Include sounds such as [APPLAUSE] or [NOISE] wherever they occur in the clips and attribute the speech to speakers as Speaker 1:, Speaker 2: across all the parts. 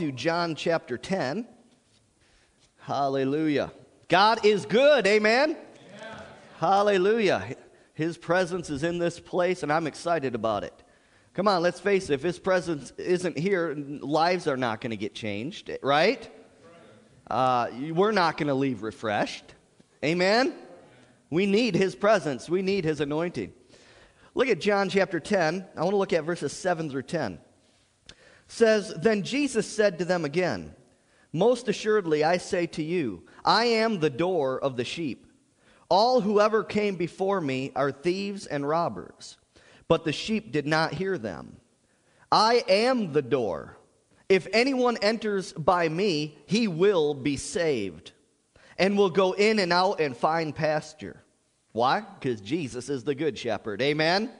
Speaker 1: to John chapter 10. Hallelujah. God is good, amen? amen? Hallelujah. His presence is in this place, and I'm excited about it. Come on, let's face it. If His presence isn't here, lives are not going to get changed, right? Uh, we're not going to leave refreshed. Amen? We need His presence, we need His anointing. Look at John chapter 10. I want to look at verses 7 through 10 says, Then Jesus said to them again, Most assuredly I say to you, I am the door of the sheep. All whoever came before me are thieves and robbers, but the sheep did not hear them. I am the door. If anyone enters by me, he will be saved, and will go in and out and find pasture. Why? Because Jesus is the good shepherd. Amen? Amen?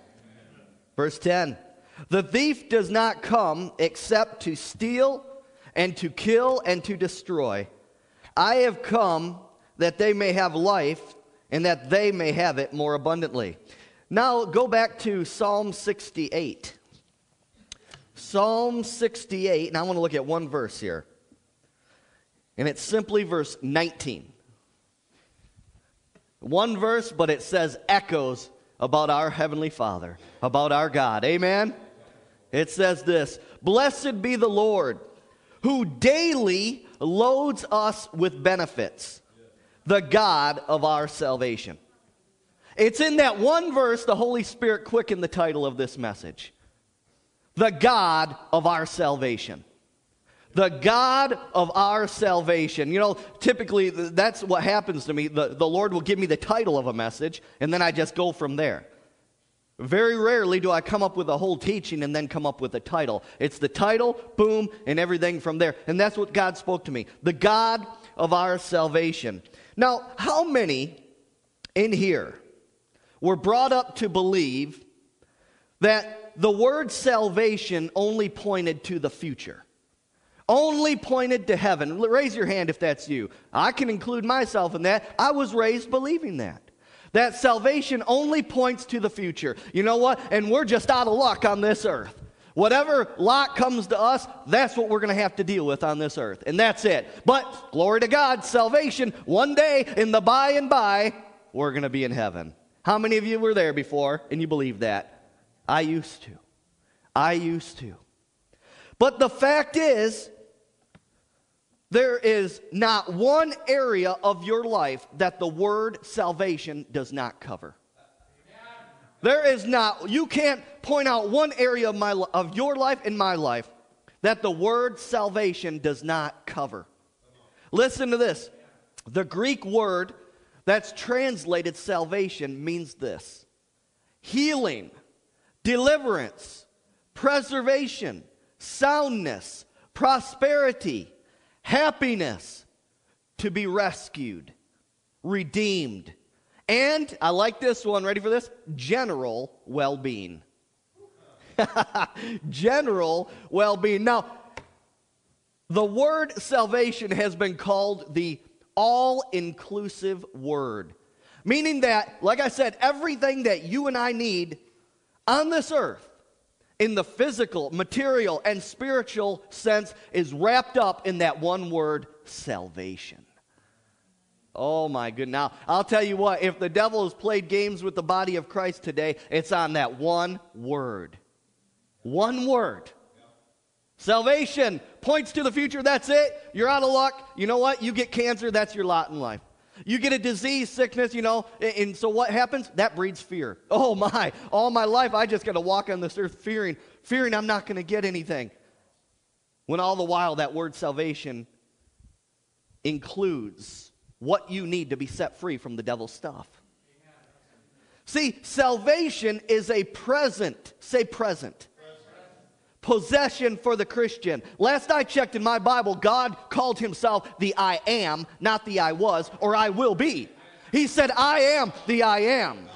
Speaker 1: Verse 10. The thief does not come except to steal and to kill and to destroy. I have come that they may have life and that they may have it more abundantly. Now go back to Psalm 68. Psalm 68, and I want to look at one verse here. And it's simply verse 19. One verse, but it says echoes about our Heavenly Father, about our God. Amen? It says this Blessed be the Lord, who daily loads us with benefits, the God of our salvation. It's in that one verse the Holy Spirit quickened the title of this message The God of our salvation. The God of our salvation. You know, typically that's what happens to me. The, the Lord will give me the title of a message, and then I just go from there. Very rarely do I come up with a whole teaching and then come up with a title. It's the title, boom, and everything from there. And that's what God spoke to me the God of our salvation. Now, how many in here were brought up to believe that the word salvation only pointed to the future? Only pointed to heaven. Raise your hand if that's you. I can include myself in that. I was raised believing that. That salvation only points to the future. You know what? And we're just out of luck on this earth. Whatever lot comes to us, that's what we're going to have to deal with on this earth. And that's it. But glory to God, salvation, one day in the by and by, we're going to be in heaven. How many of you were there before and you believe that? I used to. I used to. But the fact is, there is not one area of your life that the word salvation does not cover. There is not, you can't point out one area of, my, of your life and my life that the word salvation does not cover. Listen to this. The Greek word that's translated salvation means this healing, deliverance, preservation, soundness, prosperity happiness, to be rescued, redeemed, and I like this one, ready for this? General well being. [LAUGHS] General well being. Now, the word salvation has been called the all inclusive word, meaning that, like I said, everything that you and I need on this earth in the physical, material, and spiritual sense is wrapped up in that one word salvation. Oh my goodness. Now, I'll tell you what, if the devil has played games with the body of Christ today, it's on that one word. One word. Salvation points to the future. That's it. You're out of luck. You know what? You get cancer. That's your lot in life. You get a disease, sickness, you know, and so what happens? That breeds fear. [LAUGHS] Oh my, all my life I just got to walk on this earth fearing, fearing I'm not going to get anything. When all the while that word salvation includes what you need to be set free from the devil's stuff. See, salvation is a present, say present possession for the Christian. Last I checked in my Bible, God called himself the I am, not the I was or I will be. He said, I am the I am.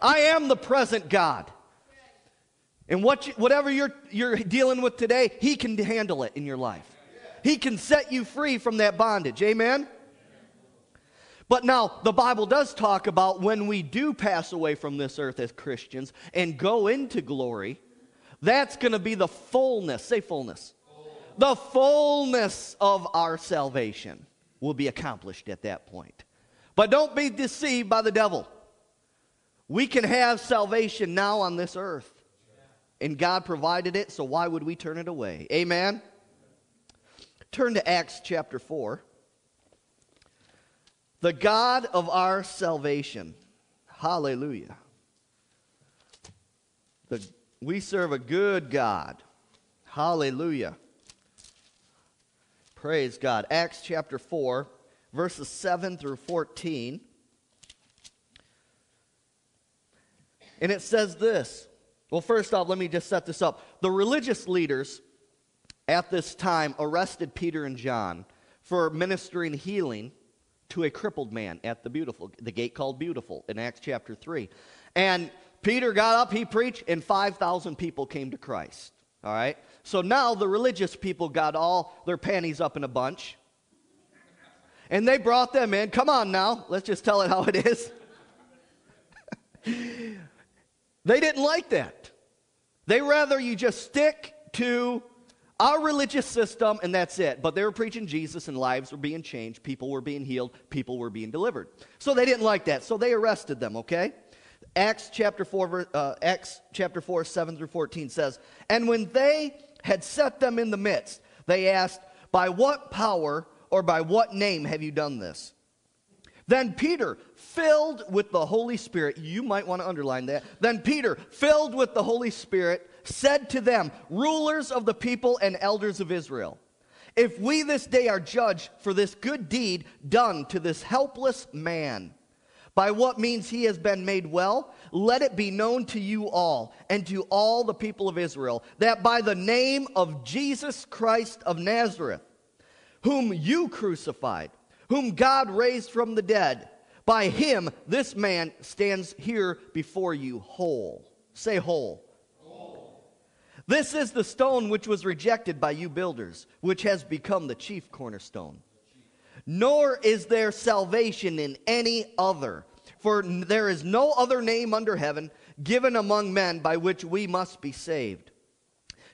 Speaker 1: I am the present God. And what you, whatever you're, you're dealing with today, He can handle it in your life. He can set you free from that bondage. Amen? But now, the Bible does talk about when we do pass away from this earth as Christians and go into glory, that's going to be the fullness. Say fullness. The fullness of our salvation will be accomplished at that point. But don't be deceived by the devil. We can have salvation now on this earth. And God provided it, so why would we turn it away? Amen? Turn to Acts chapter 4. The God of our salvation. Hallelujah. We serve a good God. Hallelujah. Praise God. Acts chapter 4, verses 7 through 14. And it says this. Well, first off, let me just set this up. The religious leaders at this time arrested Peter and John for ministering healing to a crippled man at the beautiful the gate called beautiful in Acts chapter 3. And Peter got up, he preached and 5,000 people came to Christ. All right? So now the religious people got all their panties up in a bunch. And they brought them in. Come on now, let's just tell it how it is. [LAUGHS] they didn't like that. They rather you just stick to our religious system and that's it. But they were preaching Jesus and lives were being changed, people were being healed, people were being delivered. So they didn't like that. So they arrested them, okay? Acts chapter 4, uh, Acts chapter 4, 7 through 14 says, And when they had set them in the midst, they asked, By what power or by what name have you done this? Then Peter, filled with the Holy Spirit, you might want to underline that. Then Peter, filled with the Holy Spirit, said to them, Rulers of the people and elders of Israel, if we this day are judged for this good deed done to this helpless man, by what means he has been made well, let it be known to you all and to all the people of Israel that by the name of Jesus Christ of Nazareth, whom you crucified, whom God raised from the dead, by him this man stands here before you whole. Say whole. This is the stone which was rejected by you builders, which has become the chief cornerstone nor is there salvation in any other. For there is no other name under heaven given among men by which we must be saved.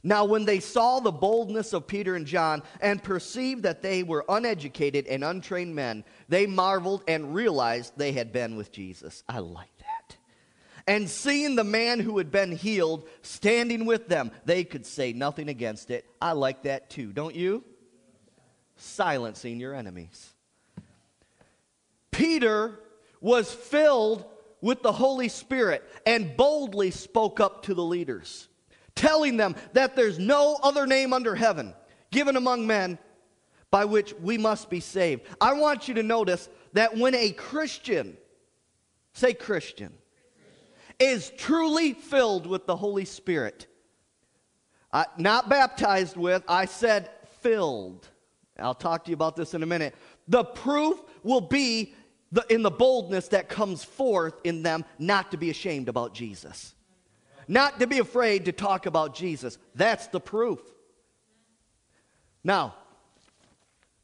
Speaker 1: Now, when they saw the boldness of Peter and John and perceived that they were uneducated and untrained men, they marveled and realized they had been with Jesus. I like that. And seeing the man who had been healed standing with them, they could say nothing against it. I like that too, don't you? Silencing your enemies. Peter was filled with the Holy Spirit and boldly spoke up to the leaders, telling them that there's no other name under heaven given among men by which we must be saved. I want you to notice that when a Christian, say Christian, is truly filled with the Holy Spirit, uh, not baptized with, I said filled I'll talk to you about this in a minute. The proof will be the, in the boldness that comes forth in them not to be ashamed about Jesus, not to be afraid to talk about Jesus. That's the proof. Now,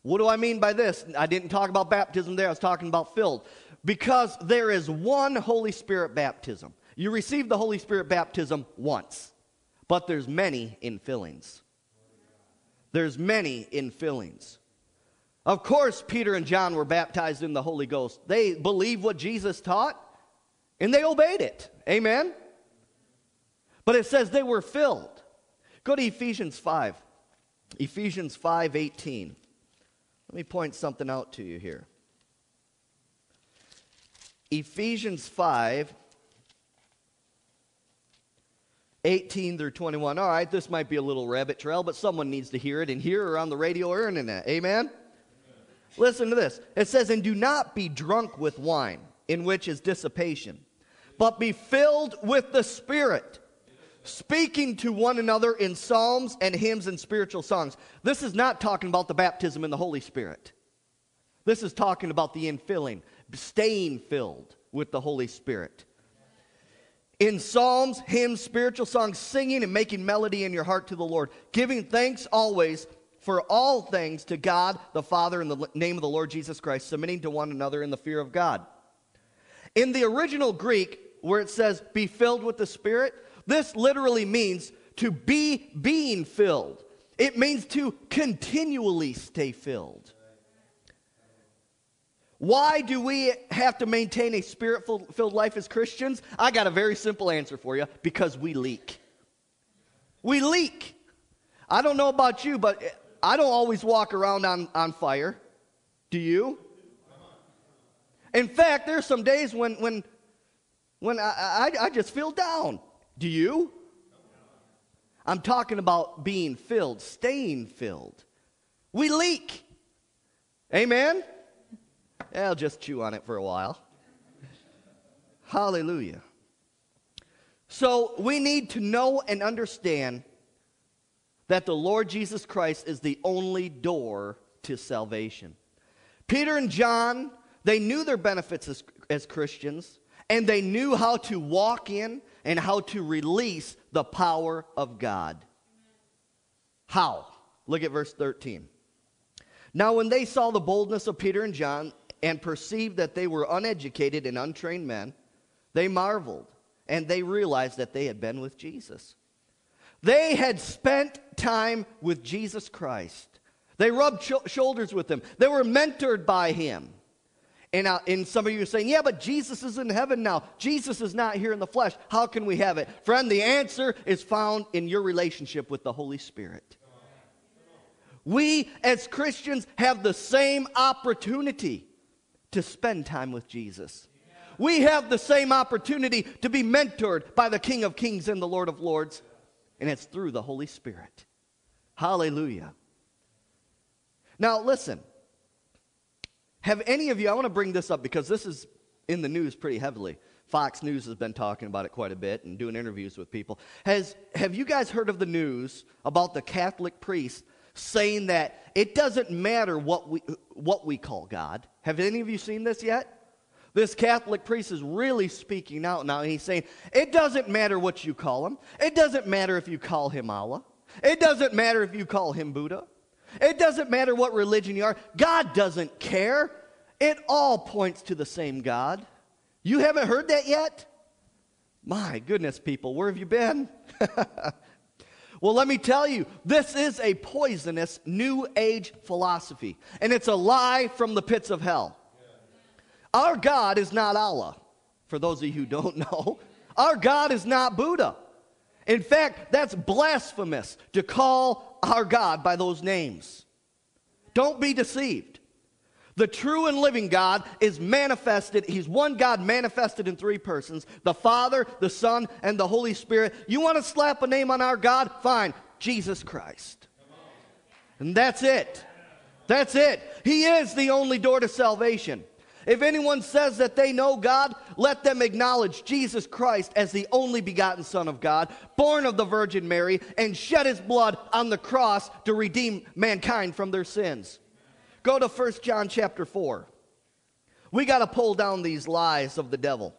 Speaker 1: what do I mean by this? I didn't talk about baptism there, I was talking about filled. Because there is one Holy Spirit baptism. You receive the Holy Spirit baptism once, but there's many infillings. There's many infillings. Of course, Peter and John were baptized in the Holy Ghost. They believed what Jesus taught and they obeyed it. Amen? But it says they were filled. Go to Ephesians 5. Ephesians 5 18. Let me point something out to you here. Ephesians 5 18 through 21. All right, this might be a little rabbit trail, but someone needs to hear it and hear or on the radio or internet. Amen? Amen? Listen to this. It says, And do not be drunk with wine, in which is dissipation, but be filled with the Spirit, speaking to one another in psalms and hymns and spiritual songs. This is not talking about the baptism in the Holy Spirit. This is talking about the infilling, staying filled with the Holy Spirit in psalms, hymns, spiritual songs, singing and making melody in your heart to the Lord, giving thanks always for all things to God the Father in the name of the Lord Jesus Christ, submitting to one another in the fear of God. In the original Greek, where it says be filled with the Spirit, this literally means to be being filled. It means to continually stay filled. Why do we have to maintain a spirit filled life as Christians? I got a very simple answer for you because we leak. We leak. I don't know about you, but I don't always walk around on, on fire. Do you? In fact, there's some days when, when, when I, I, I just feel down. Do you? I'm talking about being filled, staying filled. We leak. Amen? I'll just chew on it for a while. Hallelujah. So we need to know and understand that the Lord Jesus Christ is the only door to salvation. Peter and John, they knew their benefits as, as Christians, and they knew how to walk in and how to release the power of God. How? Look at verse 13. Now, when they saw the boldness of Peter and John and perceived that they were uneducated and untrained men, they marveled and they realized that they had been with Jesus. They had spent time with Jesus Christ. They rubbed sh- shoulders with him. They were mentored by him. And, uh, and some of you are saying, yeah, but Jesus is in heaven now. Jesus is not here in the flesh. How can we have it? Friend, the answer is found in your relationship with the Holy Spirit. We as Christians have the same opportunity to spend time with Jesus. We have the same opportunity to be mentored by the King of Kings and the Lord of Lords, and it's through the Holy Spirit. Hallelujah. Now, listen. Have any of you, I want to bring this up because this is in the news pretty heavily. Fox News has been talking about it quite a bit and doing interviews with people. Has, have you guys heard of the news about the Catholic priest saying that it doesn't matter what we, what we call God? Have any of you seen this yet? This Catholic priest is really speaking out now. He's saying, it doesn't matter what you call him. It doesn't matter if you call him Allah. It doesn't matter if you call him Buddha. It doesn't matter what religion you are, God doesn't care. It all points to the same God. You haven't heard that yet? My goodness, people, where have you been? [LAUGHS] well, let me tell you, this is a poisonous New Age philosophy, and it's a lie from the pits of hell. Our God is not Allah, for those of you who don't [LAUGHS] know. Our God is not Buddha. In fact, that's blasphemous to call our God by those names. Don't be deceived. The true and living God is manifested. He's one God manifested in three persons the Father, the Son, and the Holy Spirit. You want to slap a name on our God? Fine. Jesus Christ. And that's it. That's it. He is the only door to salvation. If anyone says that they know God, let them acknowledge Jesus Christ as the only begotten Son of God, born of the Virgin Mary, and shed his blood on the cross to redeem mankind from their sins. Go to 1 John chapter 4. We got to pull down these lies of the devil.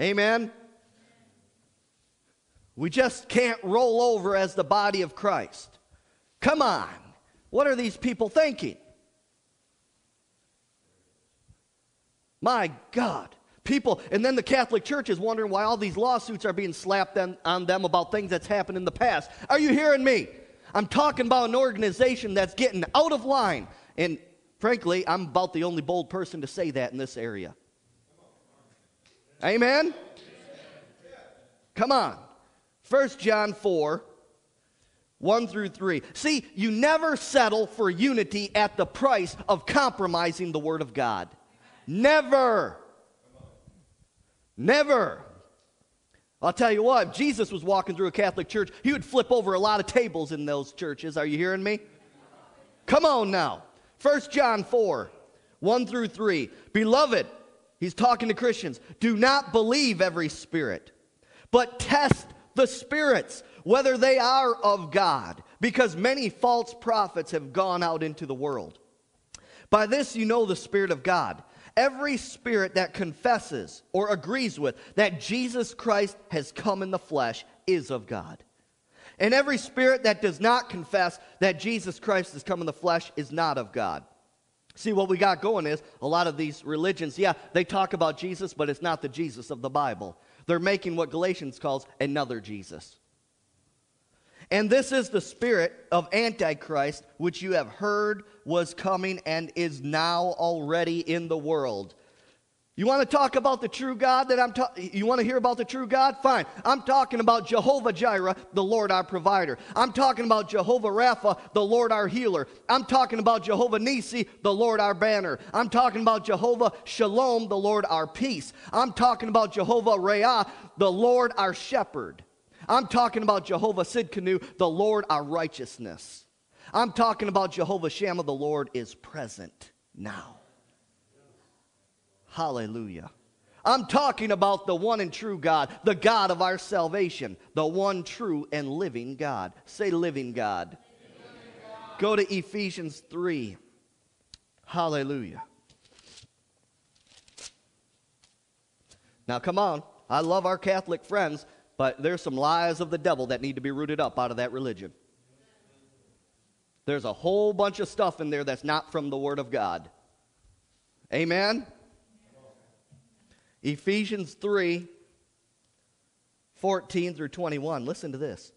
Speaker 1: Amen. We just can't roll over as the body of Christ. Come on. What are these people thinking? My God. People, and then the Catholic Church is wondering why all these lawsuits are being slapped on, on them about things that's happened in the past. Are you hearing me? I'm talking about an organization that's getting out of line. And frankly, I'm about the only bold person to say that in this area. Amen? Come on. 1 John 4, 1 through 3. See, you never settle for unity at the price of compromising the Word of God. Never. Never. I'll tell you what, if Jesus was walking through a Catholic church, he would flip over a lot of tables in those churches. Are you hearing me? Come on now. 1 John 4, 1 through 3. Beloved, he's talking to Christians, do not believe every spirit, but test the spirits, whether they are of God, because many false prophets have gone out into the world. By this you know the Spirit of God. Every spirit that confesses or agrees with that Jesus Christ has come in the flesh is of God. And every spirit that does not confess that Jesus Christ has come in the flesh is not of God. See, what we got going is a lot of these religions, yeah, they talk about Jesus, but it's not the Jesus of the Bible. They're making what Galatians calls another Jesus. And this is the spirit of Antichrist, which you have heard was coming and is now already in the world. You want to talk about the true God that I'm talking you want to hear about the true God? Fine. I'm talking about Jehovah Jireh, the Lord our provider. I'm talking about Jehovah Rapha, the Lord our healer. I'm talking about Jehovah Nisi, the Lord our banner. I'm talking about Jehovah Shalom, the Lord our peace. I'm talking about Jehovah Reah, the Lord our shepherd. I'm talking about Jehovah Sidkenu, the Lord our righteousness. I'm talking about Jehovah Shammah, the Lord is present now. Hallelujah. I'm talking about the one and true God, the God of our salvation, the one true and living God. Say, living God. Living God. Go to Ephesians 3. Hallelujah. Now, come on. I love our Catholic friends, but there's some lies of the devil that need to be rooted up out of that religion. There's a whole bunch of stuff in there that's not from the Word of God. Amen? Ephesians 3 14 through 21. Listen to this.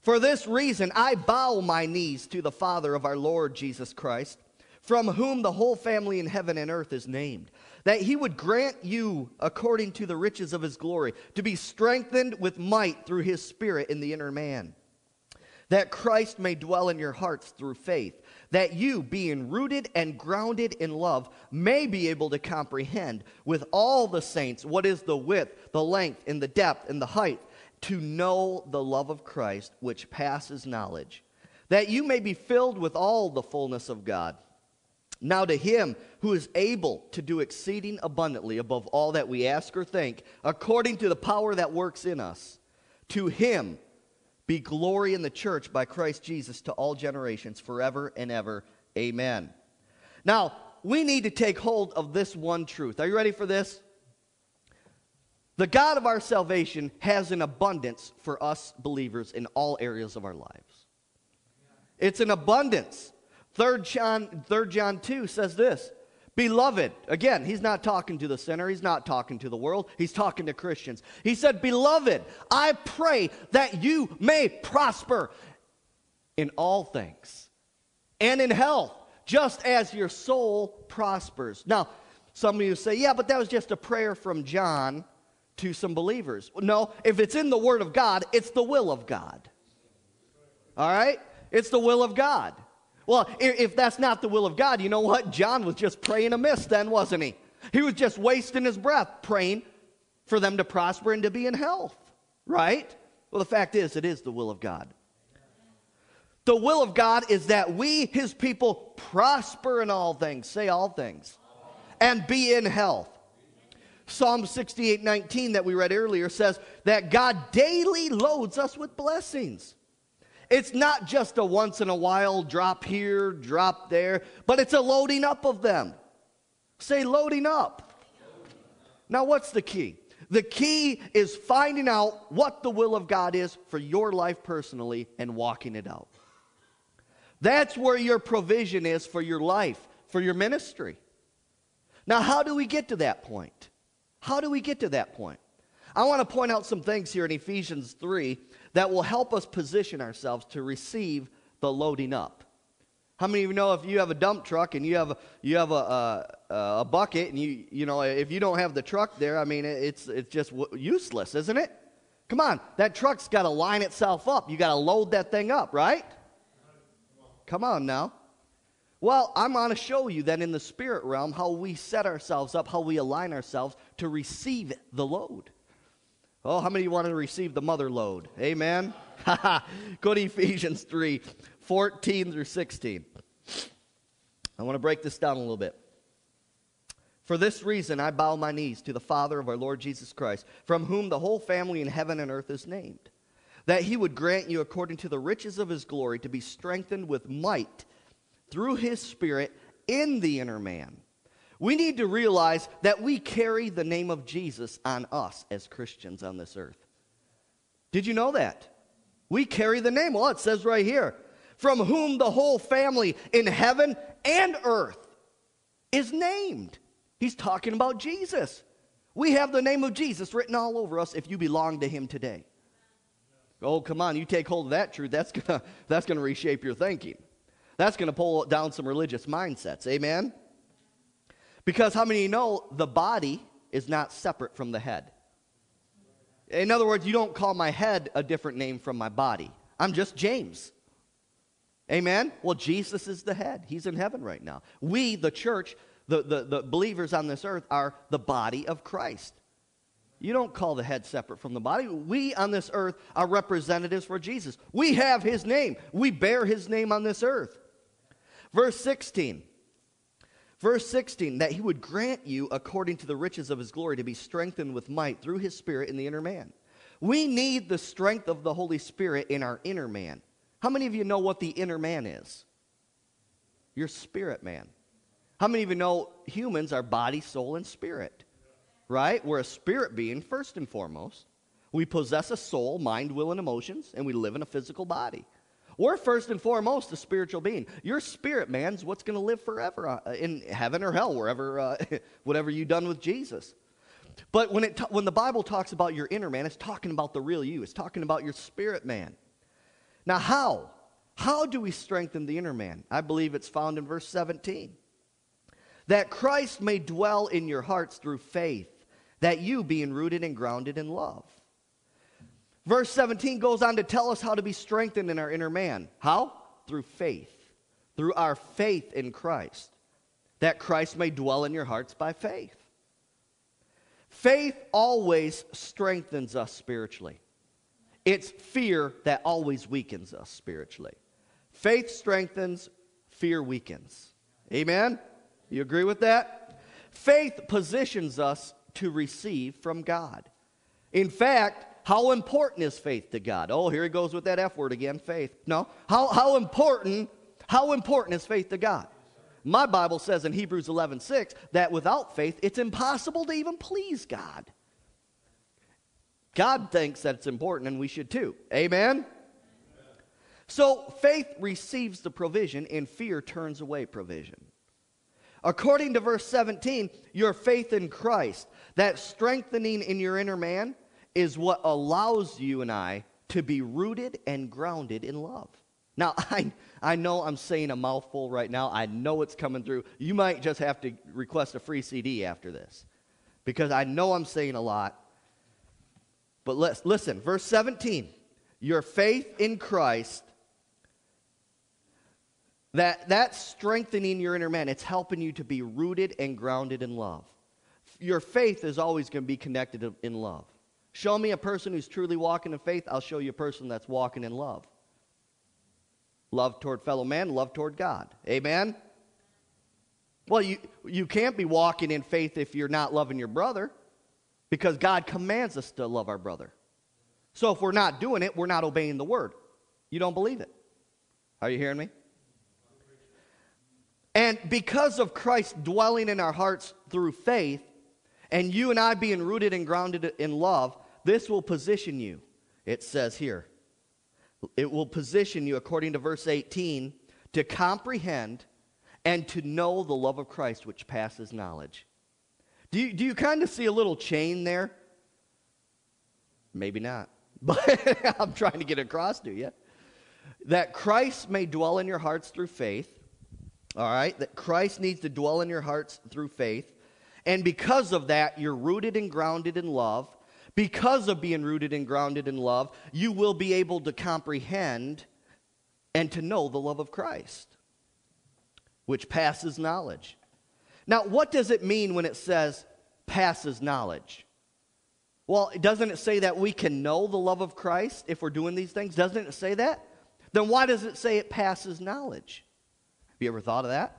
Speaker 1: For this reason, I bow my knees to the Father of our Lord Jesus Christ, from whom the whole family in heaven and earth is named, that he would grant you, according to the riches of his glory, to be strengthened with might through his Spirit in the inner man, that Christ may dwell in your hearts through faith that you, being rooted and grounded in love, may be able to comprehend with all the saints what is the width, the length, and the depth, and the height, to know the love of Christ, which passes knowledge, that you may be filled with all the fullness of God. Now, to him who is able to do exceeding abundantly above all that we ask or think, according to the power that works in us, to him be glory in the church by Christ Jesus to all generations, forever and ever. Amen. Now, we need to take hold of this one truth. Are you ready for this? The God of our salvation has an abundance for us believers in all areas of our lives. It's an abundance. 3 John, 3 John 2 says this Beloved, again, he's not talking to the sinner, he's not talking to the world, he's talking to Christians. He said, Beloved, I pray that you may prosper in all things and in health, just as your soul prospers. Now, some of you say, Yeah, but that was just a prayer from John to some believers. No, if it's in the Word of God, it's the will of God. All right? It's the will of God. Well, if that's not the will of God, you know what? John was just praying amiss then, wasn't he? He was just wasting his breath praying for them to prosper and to be in health, right? Well, the fact is, it is the will of God. The will of God is that we, his people, prosper in all things, say all things, and be in health. Psalm 68 19 that we read earlier says that God daily loads us with blessings. It's not just a once in a while drop here, drop there, but it's a loading up of them. Say loading up. Now, what's the key? The key is finding out what the will of God is for your life personally and walking it out. That's where your provision is for your life, for your ministry. Now, how do we get to that point? How do we get to that point? I want to point out some things here in Ephesians 3 that will help us position ourselves to receive the loading up. How many of you know if you have a dump truck and you have a, you have a, a, a bucket and you, you know, if you don't have the truck there, I mean, it's, it's just useless, isn't it? Come on, that truck's got to line itself up. You got to load that thing up, right? Come on now. Well, I'm going to show you that in the spirit realm how we set ourselves up, how we align ourselves to receive the load. Oh, how many want to receive the mother load? Amen. [LAUGHS] Go to Ephesians 3 14 through 16. I want to break this down a little bit. For this reason, I bow my knees to the Father of our Lord Jesus Christ, from whom the whole family in heaven and earth is named, that he would grant you, according to the riches of his glory, to be strengthened with might through his Spirit in the inner man we need to realize that we carry the name of Jesus on us as Christians on this earth. Did you know that? We carry the name. Well, it says right here from whom the whole family in heaven and earth is named. He's talking about Jesus. We have the name of Jesus written all over us if you belong to him today. Oh, come on, you take hold of that truth, that's going [LAUGHS] to that's to reshape your thinking. That's going to pull down some religious mindsets. Amen? Because how many know the body is not separate from the head? In other words, you don't call my head a different name from my body. I'm just James. Amen? Well, Jesus is the head. He's in heaven right now. We, the church, the, the, the believers on this earth, are the body of Christ. You don't call the head separate from the body. We on this earth are representatives for Jesus. We have his name, we bear his name on this earth. Verse 16. Verse 16, that he would grant you, according to the riches of his glory, to be strengthened with might through his Spirit in the inner man. We need the strength of the Holy Spirit in our inner man. How many of you know what the inner man is? Your spirit man. How many of you know humans are body, soul, and spirit? Right? We're a spirit being, first and foremost. We possess a soul, mind, will, and emotions, and we live in a physical body. We're first and foremost a spiritual being. Your spirit man's what's going to live forever uh, in heaven or hell, wherever, uh, [LAUGHS] whatever you've done with Jesus. But when, it when the Bible talks about your inner man, it's talking about the real you. It's talking about your spirit man. Now, how? How do we strengthen the inner man? I believe it's found in verse 17. That Christ may dwell in your hearts through faith, that you, being rooted and grounded in love, Verse 17 goes on to tell us how to be strengthened in our inner man. How? Through faith. Through our faith in Christ. That Christ may dwell in your hearts by faith. Faith always strengthens us spiritually. It's fear that always weakens us spiritually. Faith strengthens, fear weakens. Amen? You agree with that? Faith positions us to receive from God. In fact, how important is faith to God? Oh, here he goes with that F word again, faith. No. How, how important, how important is faith to God? My Bible says in Hebrews 11, 6, that without faith, it's impossible to even please God. God thinks that it's important, and we should too. Amen? So faith receives the provision, and fear turns away provision. According to verse 17, your faith in Christ, that strengthening in your inner man, is what allows you and I to be rooted and grounded in love. Now, [LAUGHS] I, I know I'm saying a mouthful right now. I know it's coming through. You might just have to request a free CD after this because I know I'm saying a lot. But let's listen, verse 17. Your faith in Christ that that's strengthening your inner man. It's helping you to be rooted and grounded in love. Your faith is always going to be connected in love. Show me a person who's truly walking in faith, I'll show you a person that's walking in love. Love toward fellow man, love toward God. Amen? Well, you, you can't be walking in faith if you're not loving your brother because God commands us to love our brother. So if we're not doing it, we're not obeying the word. You don't believe it. Are you hearing me? And because of Christ dwelling in our hearts through faith, and you and I being rooted and grounded in love, this will position you, it says here. It will position you, according to verse 18, to comprehend and to know the love of Christ which passes knowledge. Do you, do you kind of see a little chain there? Maybe not. [LAUGHS] But I'm trying to get across to you. That Christ may dwell in your hearts through faith. All right? That Christ needs to dwell in your hearts through faith. And because of that, you're rooted and grounded in love because of being rooted and grounded in love, you will be able to comprehend and to know the love of Christ, which passes knowledge. Now, what does it mean when it says passes knowledge? Well, doesn't it say that we can know the love of Christ if we're doing these things? Doesn't it say that? Then why does it say it passes knowledge? Have you ever thought of that?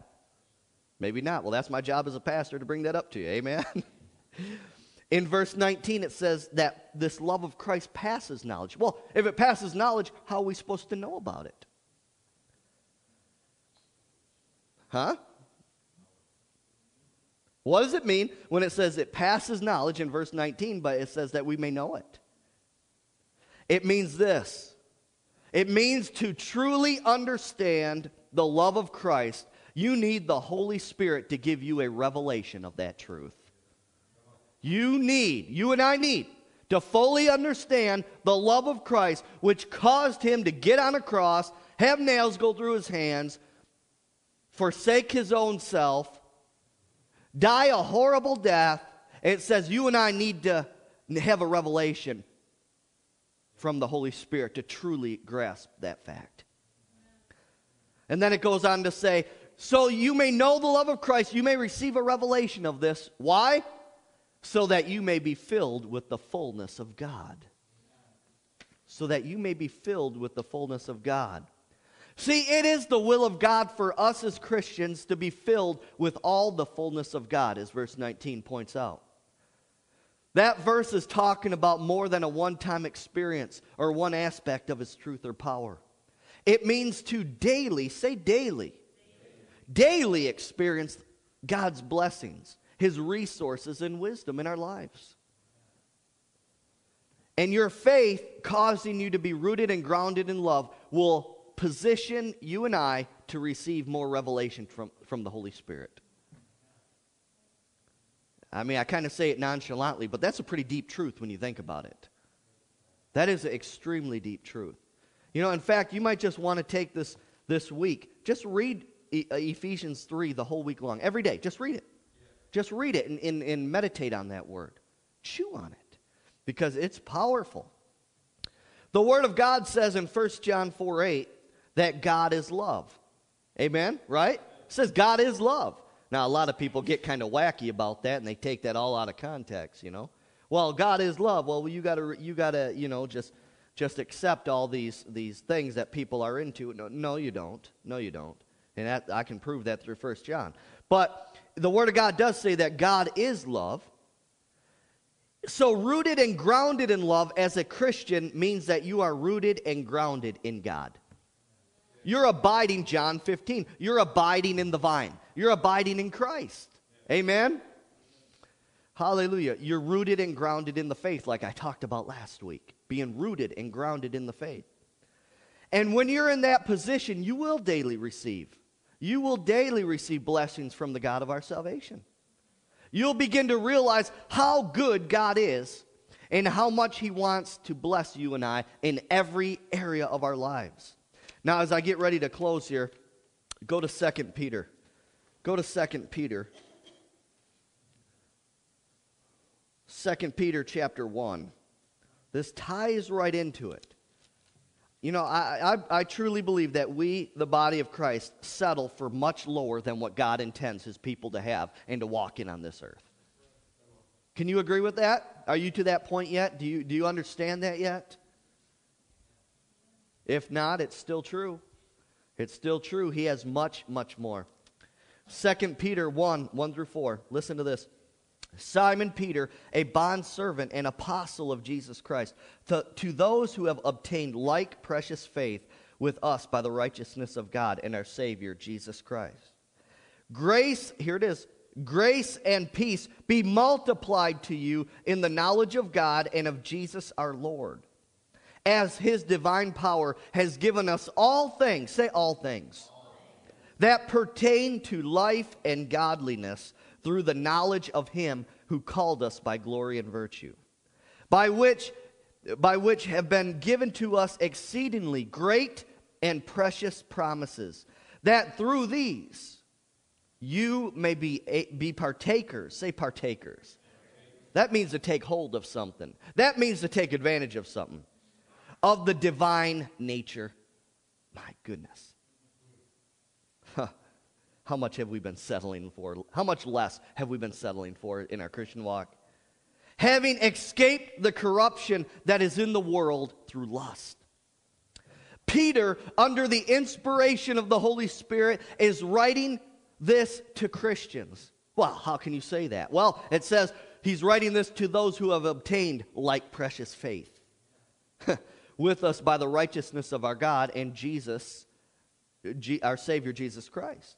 Speaker 1: Maybe not. Well, that's my job as a pastor to bring that up to you. Amen. [LAUGHS] In verse 19, it says that this love of Christ passes knowledge. Well, if it passes knowledge, how are we supposed to know about it? Huh? What does it mean when it says it passes knowledge in verse 19, but it says that we may know it? It means this it means to truly understand the love of Christ, you need the Holy Spirit to give you a revelation of that truth. You need, you and I need to fully understand the love of Christ, which caused him to get on a cross, have nails go through his hands, forsake his own self, die a horrible death. It says you and I need to have a revelation from the Holy Spirit to truly grasp that fact. And then it goes on to say, so you may know the love of Christ, you may receive a revelation of this. Why? So that you may be filled with the fullness of God. So that you may be filled with the fullness of God. See, it is the will of God for us as Christians to be filled with all the fullness of God, as verse 19 points out. That verse is talking about more than a one time experience or one aspect of His truth or power. It means to daily, say daily, daily experience God's blessings, His resources, and wisdom in our lives. And your faith, causing you to be rooted and grounded in love, will position you and I to receive more revelation from, from the Holy Spirit. I mean, I kind of say it nonchalantly, but that's a pretty deep truth when you think about it. That is an extremely deep truth. You know, in fact, you might just want to take this this week. Just read uh, Ephesians 3 the whole week long. Every day. Just read it. Just read it and, and, and meditate on that word. Chew on it because it's powerful. The Word of God says in 1 John 4 8, that God is love. Amen? Right? It says God is love. Now, a lot of people get kind of wacky about that and they take that all out of context, you know. Well, God is love. Well, you got to you got to, you know, just just accept all these these things that people are into. No, no you don't. No, you don't. And that, I can prove that through First John. But the Word of God does say that God is love. So, rooted and grounded in love as a Christian means that you are rooted and grounded in God. You're abiding, John 15. You're abiding in the vine. You're abiding in Christ. Amen? Hallelujah. You're rooted and grounded in the faith, like I talked about last week. Being rooted and grounded in the faith. And when you're in that position, you will daily receive. You will daily receive blessings from the God of our salvation. You'll begin to realize how good God is and how much He wants to bless you and I in every area of our lives. Now, as I get ready to close here, go to 2 Peter. Go to 2 Peter. 2 Peter chapter 1. This ties right into it. You know, I, I, I, truly believe that we, the body of Christ, settle for much lower than what God intends his people to have and to walk in on this earth. Can you agree with that? Are you to that point yet? Do you, do you understand that yet? If not, it's still true. It's still true. He has much, much more. 2 Peter 1 1 through 4. Listen to this. Simon Peter, a bondservant and apostle of Jesus Christ, to, to those who have obtained like precious faith with us by the righteousness of God and our Savior, Jesus Christ. Grace, here it is, grace and peace be multiplied to you in the knowledge of God and of Jesus our Lord as his divine power has given us all things, say all things, that pertain to life and godliness through the knowledge of him who called us by glory and virtue, by which, by which have been given to us exceedingly great and precious promises, that through these you may be, be partakers. Say partakers. That means to take hold of something. That means to take advantage of something of the divine nature. My goodness. How much have we been settling for? How much less have we been settling for in our Christian walk? Having escaped the corruption that is in the world through lust. Peter, under the inspiration of the Holy Spirit, is writing this to Christians. Well, how can you say that? Well, it says he's writing this to those who have obtained like precious faith. [LAUGHS] with us by the righteousness of our God and Jesus, our Savior Jesus Christ.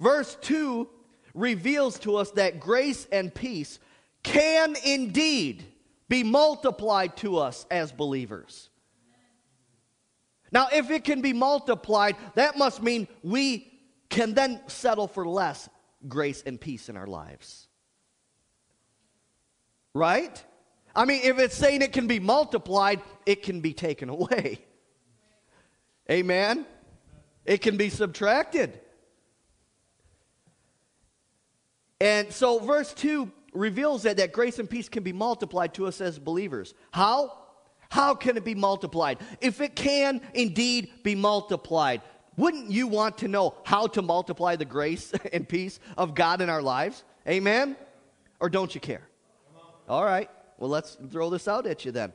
Speaker 1: Verse 2 reveals to us that grace and peace can indeed be multiplied to us as believers. Now, if it can be multiplied, that must mean we can then settle for less grace and peace in our lives. Right? I mean, if it's saying it can be multiplied, it can be taken away. [LAUGHS] Amen? It can be subtracted. And so, verse 2 reveals that, that grace and peace can be multiplied to us as believers. How? How can it be multiplied? If it can indeed be multiplied, wouldn't you want to know how to multiply the grace [LAUGHS] and peace of God in our lives? Amen? Or don't you care? All right. Well, let's throw this out at you then.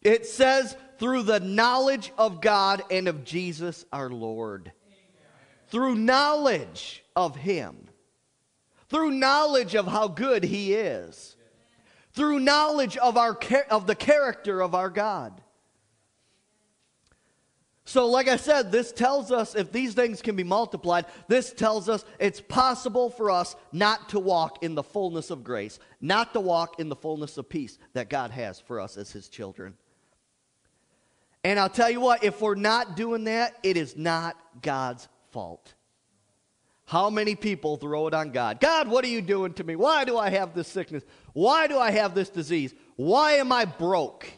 Speaker 1: It says, through the knowledge of God and of Jesus our Lord. Through knowledge of Him. Through knowledge of how good He is. Through knowledge of, our, of the character of our God. So, like I said, this tells us if these things can be multiplied, this tells us it's possible for us not to walk in the fullness of grace, not to walk in the fullness of peace that God has for us as His children. And I'll tell you what, if we're not doing that, it is not God's fault. How many people throw it on God? God, what are you doing to me? Why do I have this sickness? Why do I have this disease? Why am I broke?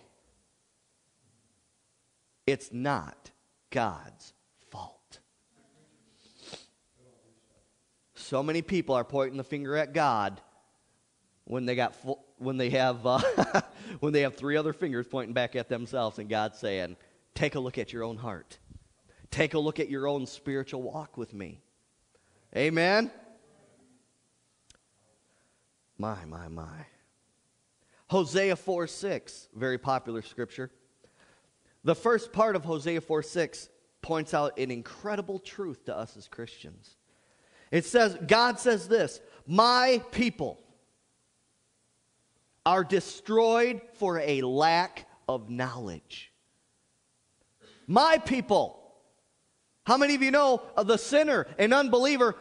Speaker 1: It's not God's fault. So many people are pointing the finger at God when they got full, when they have uh, [LAUGHS] when they have three other fingers pointing back at themselves and God saying, "Take a look at your own heart. Take a look at your own spiritual walk with me." Amen. My, my, my. Hosea 4 6, very popular scripture. The first part of Hosea 4 6 points out an incredible truth to us as Christians. It says, God says this, My people are destroyed for a lack of knowledge. My people. How many of you know the sinner and unbeliever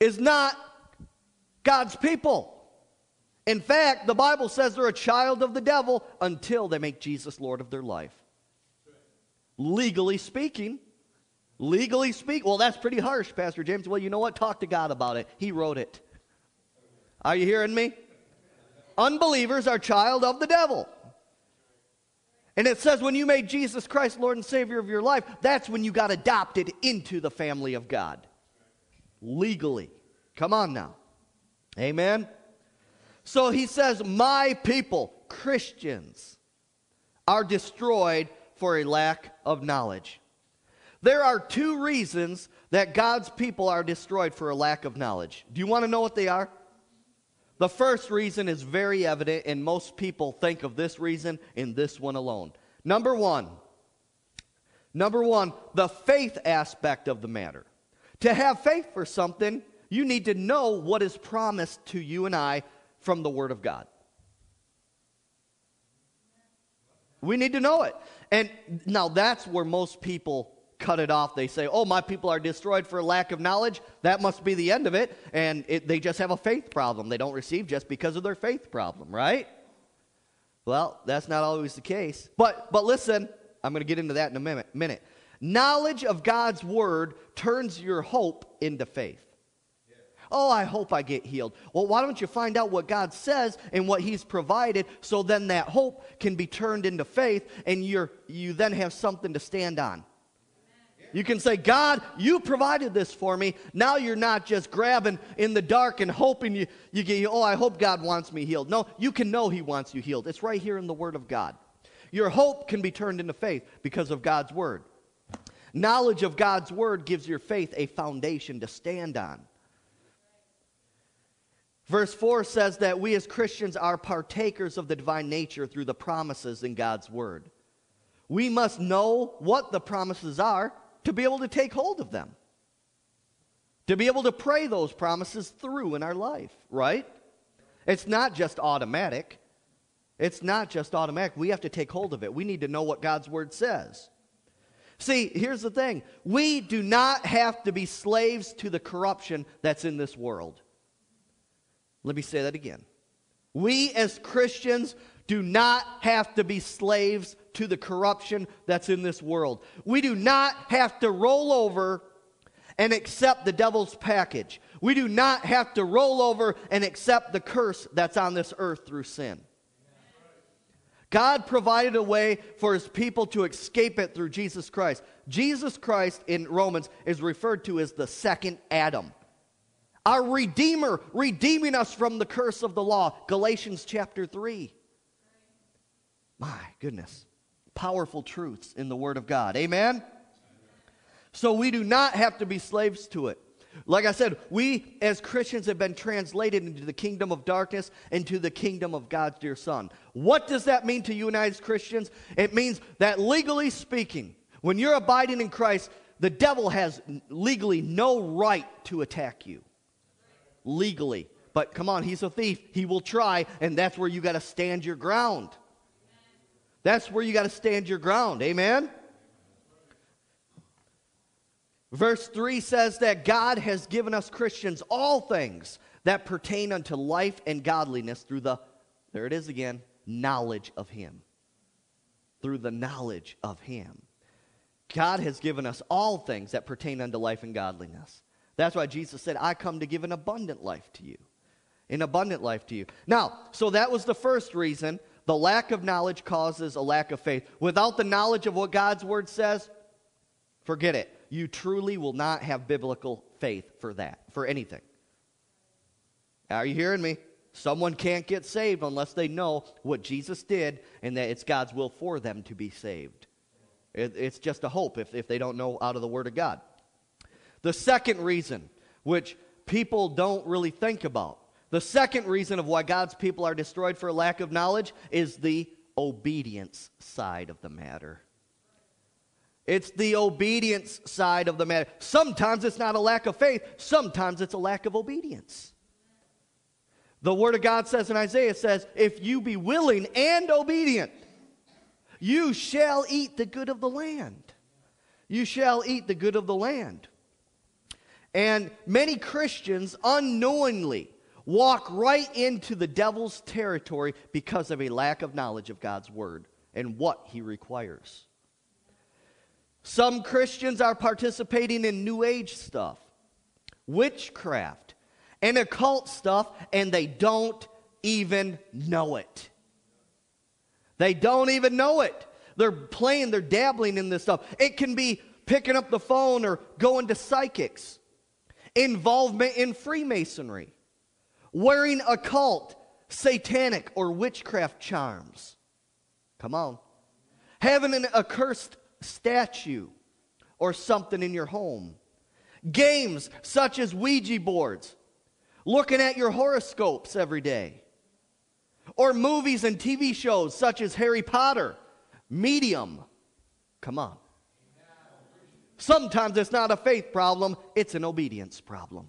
Speaker 1: is not God's people? In fact, the Bible says they're a child of the devil until they make Jesus Lord of their life. Legally speaking, legally speak. Well, that's pretty harsh, Pastor James. Well, you know what? Talk to God about it. He wrote it. Are you hearing me? Unbelievers are child of the devil. And it says when you made Jesus Christ Lord and Savior of your life, that's when you got adopted into the family of God. Legally. Come on now. Amen. So he says, My people, Christians, are destroyed for a lack of knowledge. There are two reasons that God's people are destroyed for a lack of knowledge. Do you want to know what they are? The first reason is very evident, and most people think of this reason in this one alone. Number one, number one, the faith aspect of the matter. To have faith for something, you need to know what is promised to you and I from the Word of God. We need to know it. And now that's where most people cut it off. They say, oh, my people are destroyed for lack of knowledge. That must be the end of it. And it, they just have a faith problem. They don't receive just because of their faith problem, right? Well, that's not always the case. But, but listen, I'm going to get into that in a minute. minute. Knowledge of God's word turns your hope into faith. Oh, I hope I get healed. Well, why don't you find out what God says and what He's provided so then that hope can be turned into faith and you're, you then have something to stand on? You can say, God, you provided this for me. Now you're not just grabbing in the dark and hoping you, you get, oh, I hope God wants me healed. No, you can know He wants you healed. It's right here in the Word of God. Your hope can be turned into faith because of God's Word. Knowledge of God's Word gives your faith a foundation to stand on. Verse 4 says that we as Christians are partakers of the divine nature through the promises in God's Word. We must know what the promises are to be able to take hold of them, to be able to pray those promises through in our life, right? It's not just automatic. It's not just automatic. We have to take hold of it. We need to know what God's Word says. See, here's the thing we do not have to be slaves to the corruption that's in this world. Let me say that again. We as Christians do not have to be slaves to the corruption that's in this world. We do not have to roll over and accept the devil's package. We do not have to roll over and accept the curse that's on this earth through sin. God provided a way for his people to escape it through Jesus Christ. Jesus Christ in Romans is referred to as the second Adam. Our Redeemer, redeeming us from the curse of the law. Galatians chapter 3. My goodness. Powerful truths in the Word of God. Amen? So we do not have to be slaves to it. Like I said, we as Christians have been translated into the kingdom of darkness, into the kingdom of God's dear Son. What does that mean to you and I as Christians? It means that legally speaking, when you're abiding in Christ, the devil has legally no right to attack you. Legally. But come on, he's a thief. He will try, and that's where you got to stand your ground. That's where you got to stand your ground. Amen? Verse 3 says that God has given us Christians all things that pertain unto life and godliness through the, there it is again, knowledge of Him. Through the knowledge of Him. God has given us all things that pertain unto life and godliness. That's why Jesus said, I come to give an abundant life to you. An abundant life to you. Now, so that was the first reason. The lack of knowledge causes a lack of faith. Without the knowledge of what God's word says, forget it you truly will not have biblical faith for that, for anything. Are you hearing me? Someone can't get saved unless they know what Jesus did and that it's God's will for them to be saved. It, it's just a hope if, if they don't know out of the Word of God. The second reason, which people don't really think about, the second reason of why God's people are destroyed for lack of knowledge is the obedience side of the matter. It's the obedience side of the matter. Sometimes it's not a lack of faith, sometimes it's a lack of obedience. The Word of God says in Isaiah says, If you be willing and obedient, you shall eat the good of the land. You shall eat the good of the land. And many Christians unknowingly walk right into the devil's territory because of a lack of knowledge of God's Word and what He requires. Some Christians are participating in New Age stuff, witchcraft, and occult stuff, and they don't even know it. They don't even know it. They're playing, they're dabbling in this stuff. It can be picking up the phone or going to psychics, involvement in Freemasonry, wearing occult, satanic, or witchcraft charms. Come on. Having an accursed statue or something in your home. Games such as Ouija boards, looking at your horoscopes every day. Or movies and TV shows such as Harry Potter, Medium. Come on. Sometimes it's not a faith problem, it's an obedience problem.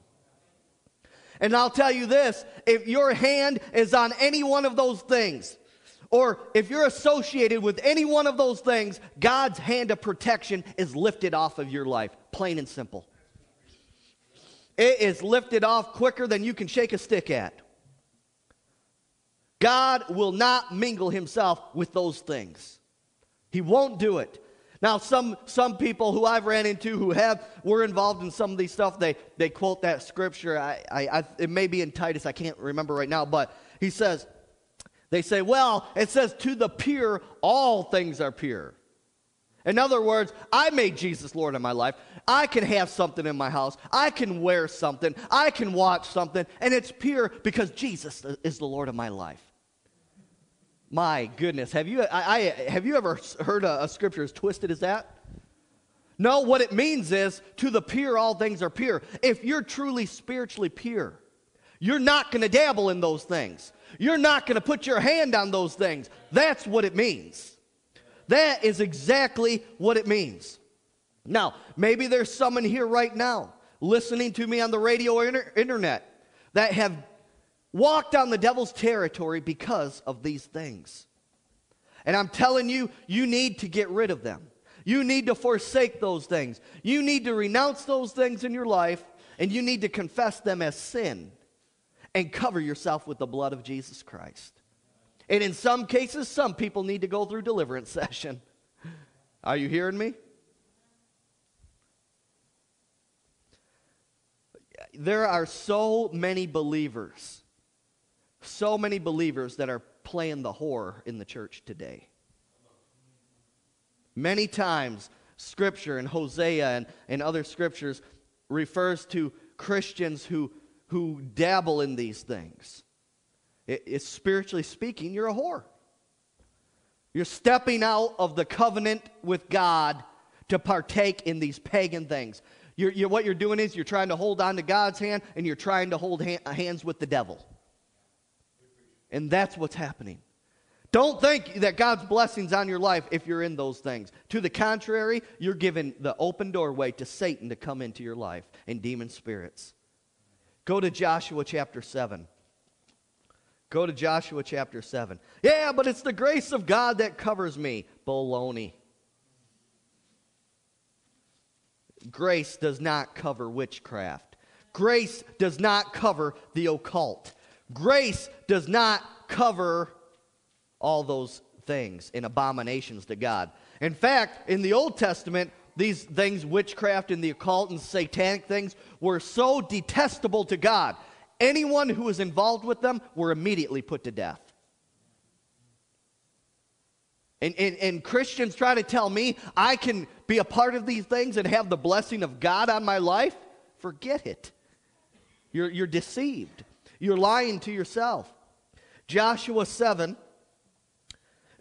Speaker 1: And I'll tell you this if your hand is on any one of those things, or if you're associated with any one of those things, God's hand of protection is lifted off of your life, plain and simple. It is lifted off quicker than you can shake a stick at. God will not mingle himself with those things. He won't do it. Now, some, some people who I've ran into who have were involved in some of these stuff, they, they quote that scripture. I, I, I, it may be in Titus, I can't remember right now, but he says, they say, well, it says, to the pure, all things are pure. In other words, I made Jesus Lord in my life. I can have something in my house. I can wear something. I can watch something. And it's pure because Jesus is the Lord of my life. My goodness. Have you, I, I have you ever heard a, a scripture as twisted as that? No, what it means is to the pure, all things are pure. If you're truly spiritually pure, you're not going to dabble in those things. You're not going to put your hand on those things. That's what it means. That is exactly what it means. Now, maybe there's someone here right now listening to me on the radio or inter- internet that have walked on the devil's territory because of these things. And I'm telling you, you need to get rid of them. You need to forsake those things. You need to renounce those things in your life, and you need to confess them as sin and cover yourself with the blood of Jesus Christ. And in some cases, some people need to go through deliverance [LAUGHS] session. Are you hearing me? There are so many believers so many believers that are playing the whore in the church today. Many times, Scripture and Hosea and, and other scriptures refers to Christians who, who dabble in these things. It, it's spiritually speaking, you're a whore. You're stepping out of the covenant with God to partake in these pagan things. You're, you're, what you're doing is you're trying to hold on to God's hand and you're trying to hold ha- hands with the devil. And that's what's happening. Don't think that God's blessings on your life if you're in those things. To the contrary, you're giving the open doorway to Satan to come into your life and demon spirits. Go to Joshua chapter 7. Go to Joshua chapter 7. Yeah, but it's the grace of God that covers me. Baloney. Grace does not cover witchcraft. Grace does not cover the occult. Grace does not cover all those things and abominations to God. In fact, in the Old Testament, these things, witchcraft and the occult and satanic things, were so detestable to God. Anyone who was involved with them were immediately put to death. And, and, and, Christians try to tell me I can be a part of these things and have the blessing of God on my life. Forget it. You're, you're deceived. You're lying to yourself. Joshua 7.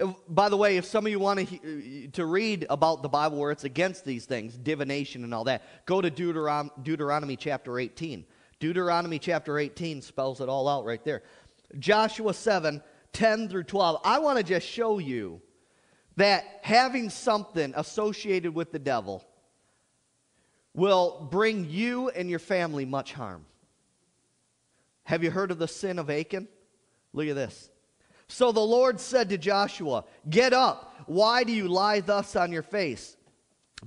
Speaker 1: Uh, by the way, if some of you want to, uh, to read about the Bible where it's against these things, divination and all that, go to Deuteron- Deuteronomy chapter 18. Deuteronomy chapter 18 spells it all out right there. Joshua 7, 10 through 12. I want to just show you that having something associated with the devil will bring you and your family much harm. Have you heard of the sin of Achan? Look at this. So the Lord said to Joshua, Get up. Why do you lie thus on your face?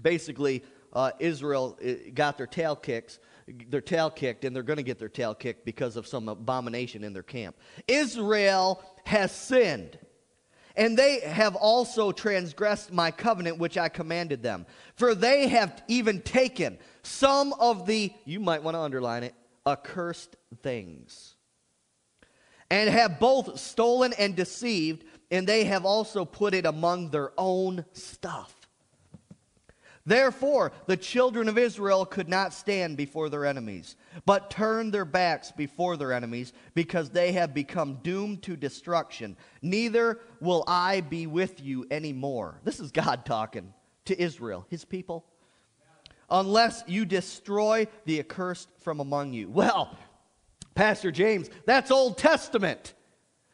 Speaker 1: Basically, uh, Israel uh, got their tail kicks, their tail kicked, and they're going to get their tail kicked because of some abomination in their camp. Israel has sinned. And they have also transgressed my covenant which I commanded them. For they have even taken some of the, you might want to underline it, accursed things. And have both stolen and deceived, and they have also put it among their own stuff. Therefore, the children of Israel could not stand before their enemies, but turned their backs before their enemies, because they have become doomed to destruction. Neither will I be with you anymore. This is God talking to Israel, his people. Unless you destroy the accursed from among you. Well, Pastor James, that's Old Testament.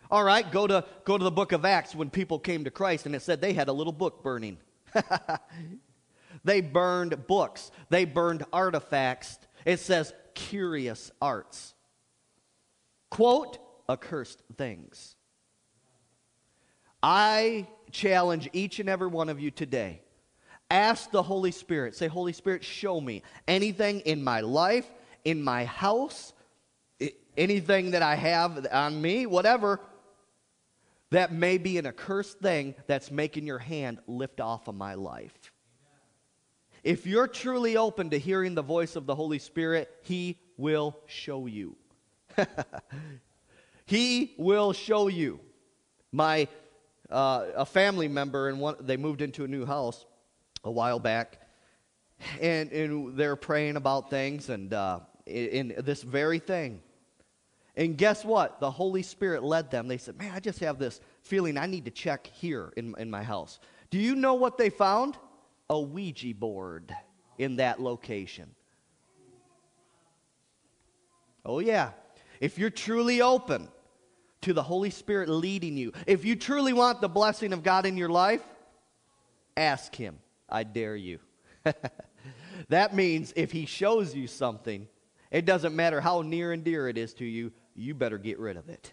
Speaker 1: All right, go to, go to the book of Acts when people came to Christ and it said they had a little book burning. [LAUGHS] they burned books, they burned artifacts. It says curious arts. Quote, accursed things. I challenge each and every one of you today. Ask the Holy Spirit. Say, Holy Spirit, show me anything in my life, in my house, anything that I have on me, whatever, that may be an accursed thing that's making your hand lift off of my life. If you're truly open to hearing the voice of the Holy Spirit, He will show you. [LAUGHS] he will show you. My uh, a family member and one they moved into a new house a while back, and and they're praying about things and uh, in, in this very thing. And guess what? The Holy Spirit led them. They said, Man, I just have this feeling I need to check here in, in my house. Do you know what they found? A Ouija board in that location. Oh, yeah. If you're truly open to the Holy Spirit leading you, if you truly want the blessing of God in your life, ask Him. I dare you. [LAUGHS] that means if He shows you something, it doesn't matter how near and dear it is to you, you better get rid of it.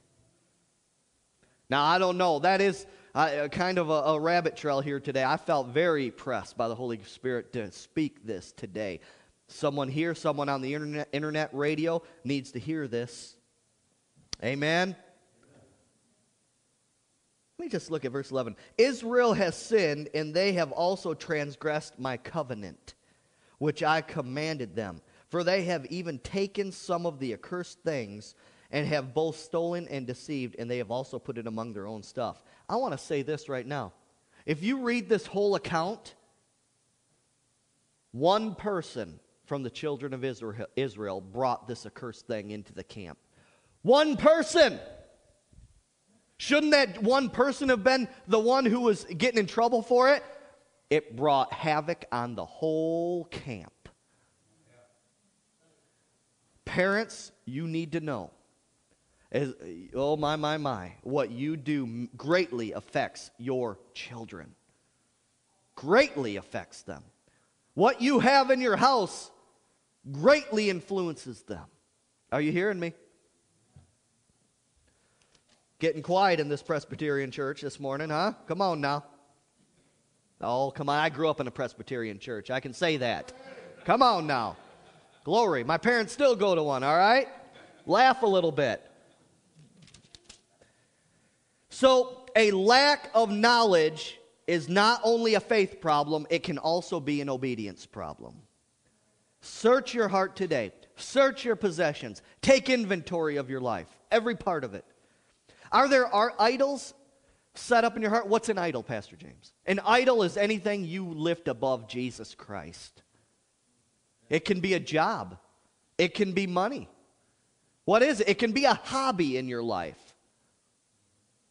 Speaker 1: Now, I don't know. That is uh, kind of a, a rabbit trail here today. I felt very pressed by the Holy Spirit to speak this today. Someone here, someone on the internet, internet radio needs to hear this. Amen. Let me just look at verse 11. Israel has sinned, and they have also transgressed my covenant, which I commanded them. For they have even taken some of the accursed things and have both stolen and deceived, and they have also put it among their own stuff. I want to say this right now. If you read this whole account, one person from the children of Israel brought this accursed thing into the camp. One person! Shouldn't that one person have been the one who was getting in trouble for it? It brought havoc on the whole camp. Parents, you need to know. Oh, my, my, my. What you do greatly affects your children, greatly affects them. What you have in your house greatly influences them. Are you hearing me? Getting quiet in this Presbyterian church this morning, huh? Come on now. Oh, come on. I grew up in a Presbyterian church. I can say that. Come on now. Glory. My parents still go to one, all right? Laugh a little bit. So, a lack of knowledge is not only a faith problem, it can also be an obedience problem. Search your heart today. Search your possessions. Take inventory of your life, every part of it. Are there are idols set up in your heart? What's an idol, Pastor James? An idol is anything you lift above Jesus Christ. It can be a job, it can be money. What is it? It can be a hobby in your life.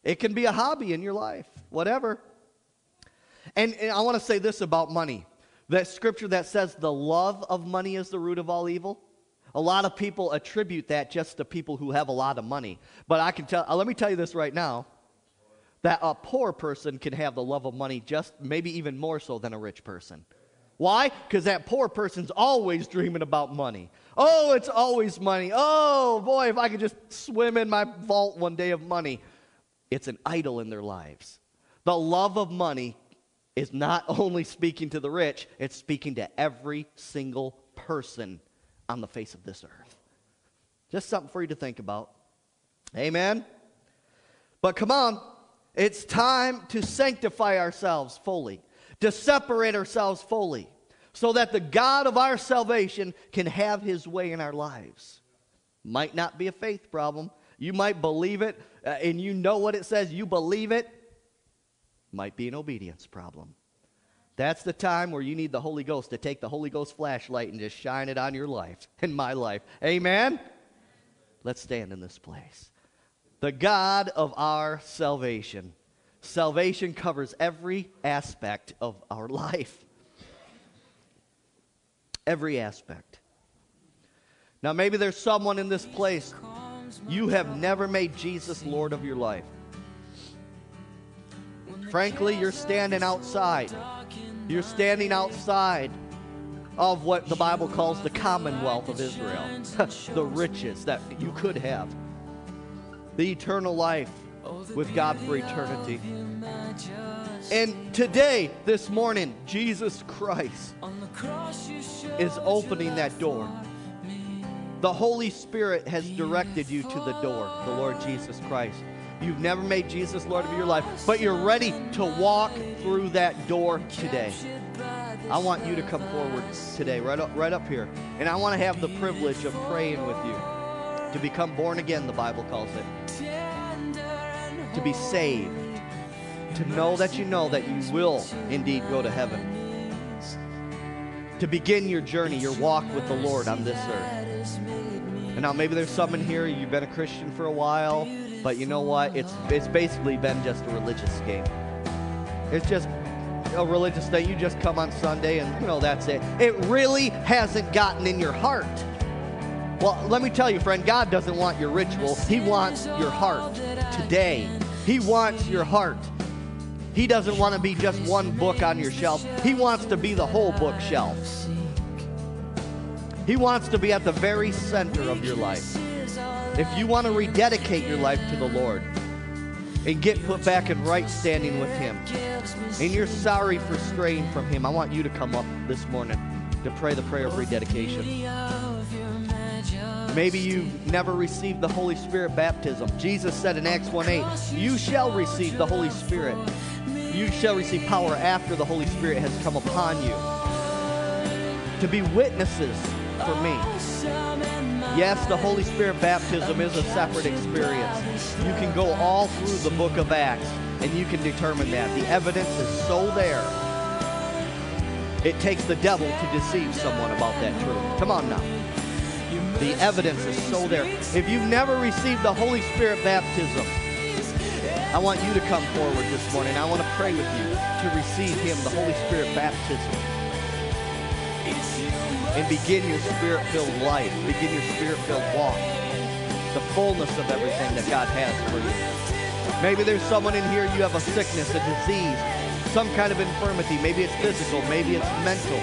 Speaker 1: It can be a hobby in your life, whatever. And, and I want to say this about money that scripture that says the love of money is the root of all evil. A lot of people attribute that just to people who have a lot of money. But I can tell, uh, let me tell you this right now that a poor person can have the love of money just maybe even more so than a rich person. Why? Because that poor person's always dreaming about money. Oh, it's always money. Oh, boy, if I could just swim in my vault one day of money. It's an idol in their lives. The love of money is not [LAUGHS] only speaking to the rich, it's speaking to every single person on the face of this earth. Just something for you to think about. Amen. But come on, it's time to sanctify ourselves fully, to separate ourselves fully, so that the God of our salvation can have his way in our lives. Might not be a faith problem. You might believe it uh, and you know what it says, you believe it. Might be an obedience problem. That's the time where you need the Holy Ghost to take the Holy Ghost flashlight and just shine it on your life [LAUGHS] and my life. Amen? Let's stand in this place the God of our salvation. Salvation covers every aspect of our life. Every aspect. Now, maybe there's someone in this place, you have never made Jesus Lord of your life. Frankly, you're standing outside. You're standing outside of what the Bible calls the commonwealth of Israel, [LAUGHS] the riches that you could have the eternal life with God for eternity. And today, this morning, Jesus Christ is opening that door. The Holy Spirit has directed you to the door, the Lord Jesus Christ. You've never made Jesus Lord of your life, but you're ready to walk through that door today. I want you to come forward today, right up, right up here. And I want to have the privilege of praying with you. To become born again, the Bible calls it. To be saved. To know that you know that you will indeed go to heaven. To begin your journey, your walk with the Lord on this earth. And now maybe there's someone here, you've been a Christian for a while, but you know what? It's, it's basically been just a religious game. It's just a religious thing. You just come on Sunday and, you know, that's it. It really hasn't gotten in your heart. Well, let me tell you, friend, God doesn't want your ritual. He wants your heart today. He wants your heart. He doesn't want to be just one book on your shelf. He wants to be the whole bookshelf. He wants to be at the very center of your life. If you want to rededicate your life to the Lord and get put back in right standing with Him, and you're sorry for straying from Him, I want you to come up this morning to pray the prayer of rededication. Maybe you've never received the Holy Spirit baptism. Jesus said in Acts 1 8, You shall receive the Holy Spirit. You shall receive power after the Holy Spirit has come upon you to be witnesses for me.
Speaker 2: Yes, the Holy Spirit baptism is a separate experience. You can go all through the book of Acts and you can determine that. The evidence is so there. It takes the devil to deceive someone about that truth. Come on now. The evidence is so there. If you've never received the Holy Spirit baptism, I want you to come forward this morning. I want to pray with you to receive Him, the Holy Spirit baptism, and begin your spirit filled life, begin your spirit filled walk, the fullness of everything that God has for you. Maybe there's someone in here, you have a sickness, a disease, some kind of infirmity. Maybe it's physical, maybe it's mental.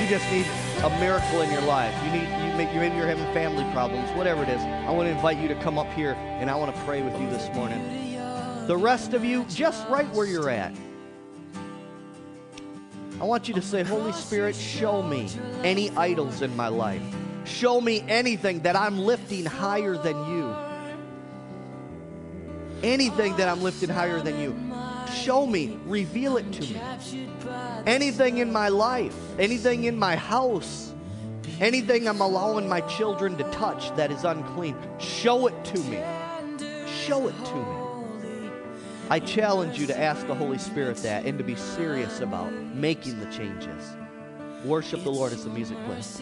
Speaker 2: You just need a miracle in your life. You need you maybe you're having family problems, whatever it is. I want to invite you to come up here and I want to pray with you this morning. The rest of you, just right where you're at. I want you to say, Holy Spirit, show me any idols in my life. Show me anything that I'm lifting higher than you. Anything that I'm lifting higher than you. Show me, reveal it to me. Anything in my life, anything in my house, anything I'm allowing my children to touch that is unclean, show it to me. Show it to me. I challenge you to ask the Holy Spirit that and to be serious about making the changes. Worship the Lord as the music plays.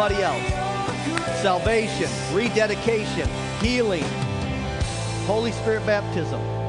Speaker 2: Anybody else? Salvation, rededication, healing, Holy Spirit baptism.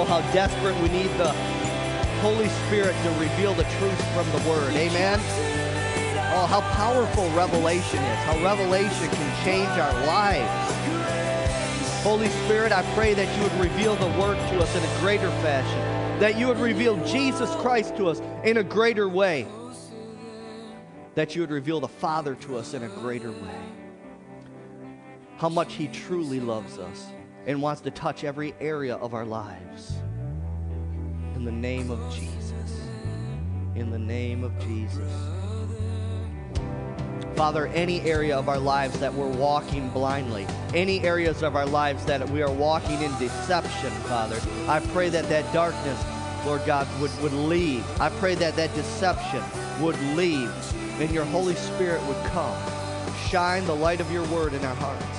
Speaker 2: Oh, how desperate we need the Holy Spirit to reveal the truth from the Word. Amen. Oh, how powerful revelation is. How revelation can change our lives. Holy Spirit, I pray that you would reveal the Word to us in a greater fashion. That you would reveal Jesus Christ to us in a greater way. That you would reveal the Father to us in a greater way.
Speaker 1: how much He truly loves us and wants to touch every area of our lives. In the name of Jesus. In the name of Jesus. Father, any area of our lives that we're walking blindly, any areas of our lives that we are walking in deception, Father, I pray that that darkness, Lord God, would, would leave. I pray that that deception would leave and your Holy Spirit would come. Shine the light of your word in our hearts.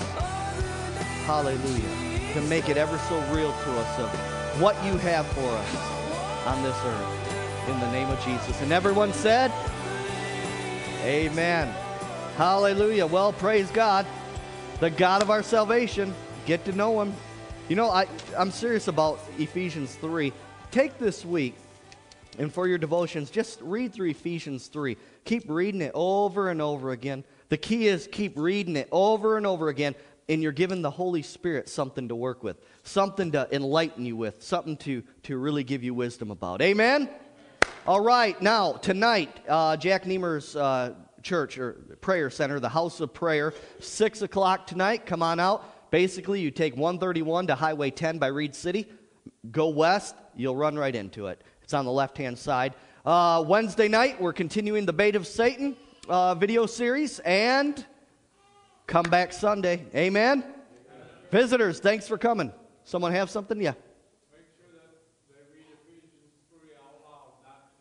Speaker 1: Hallelujah. To make it ever so real to us of what you have for us on this earth. In the name of Jesus. And everyone said, Amen. Hallelujah. Well, praise God. The God of our salvation. Get to know him. You know, I, I'm serious about Ephesians 3. Take this week and for your devotions, just read through Ephesians 3. Keep reading it over and over again. The key is keep reading it over and over again, and you're giving the Holy Spirit something to work with, something to enlighten you with, something to, to really give you wisdom about. Amen? All right, now, tonight, uh, Jack Niemer's uh, church or prayer center, the House of Prayer, 6 o'clock tonight. Come on out. Basically, you take 131 to Highway 10 by Reed City, go west, you'll run right into it. It's on the left hand side. Uh, Wednesday night, we're continuing the Bait of Satan uh, video series and come back Sunday. Amen? Amen? Visitors, thanks for coming. Someone have something? Yeah.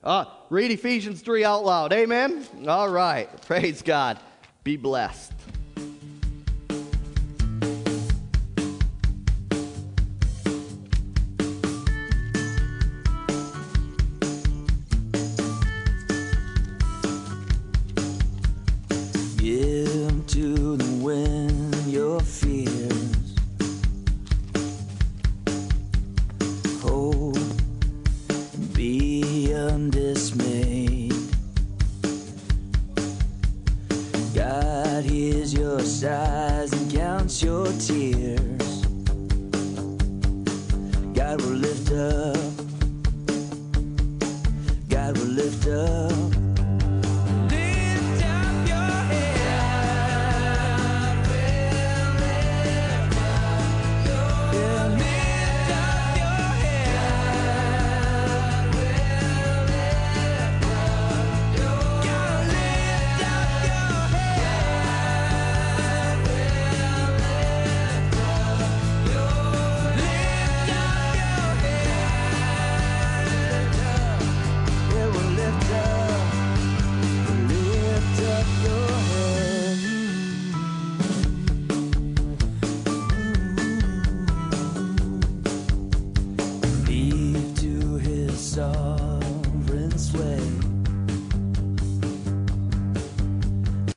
Speaker 1: Uh, read Ephesians 3 out loud. Amen? All right. Praise God. Be blessed.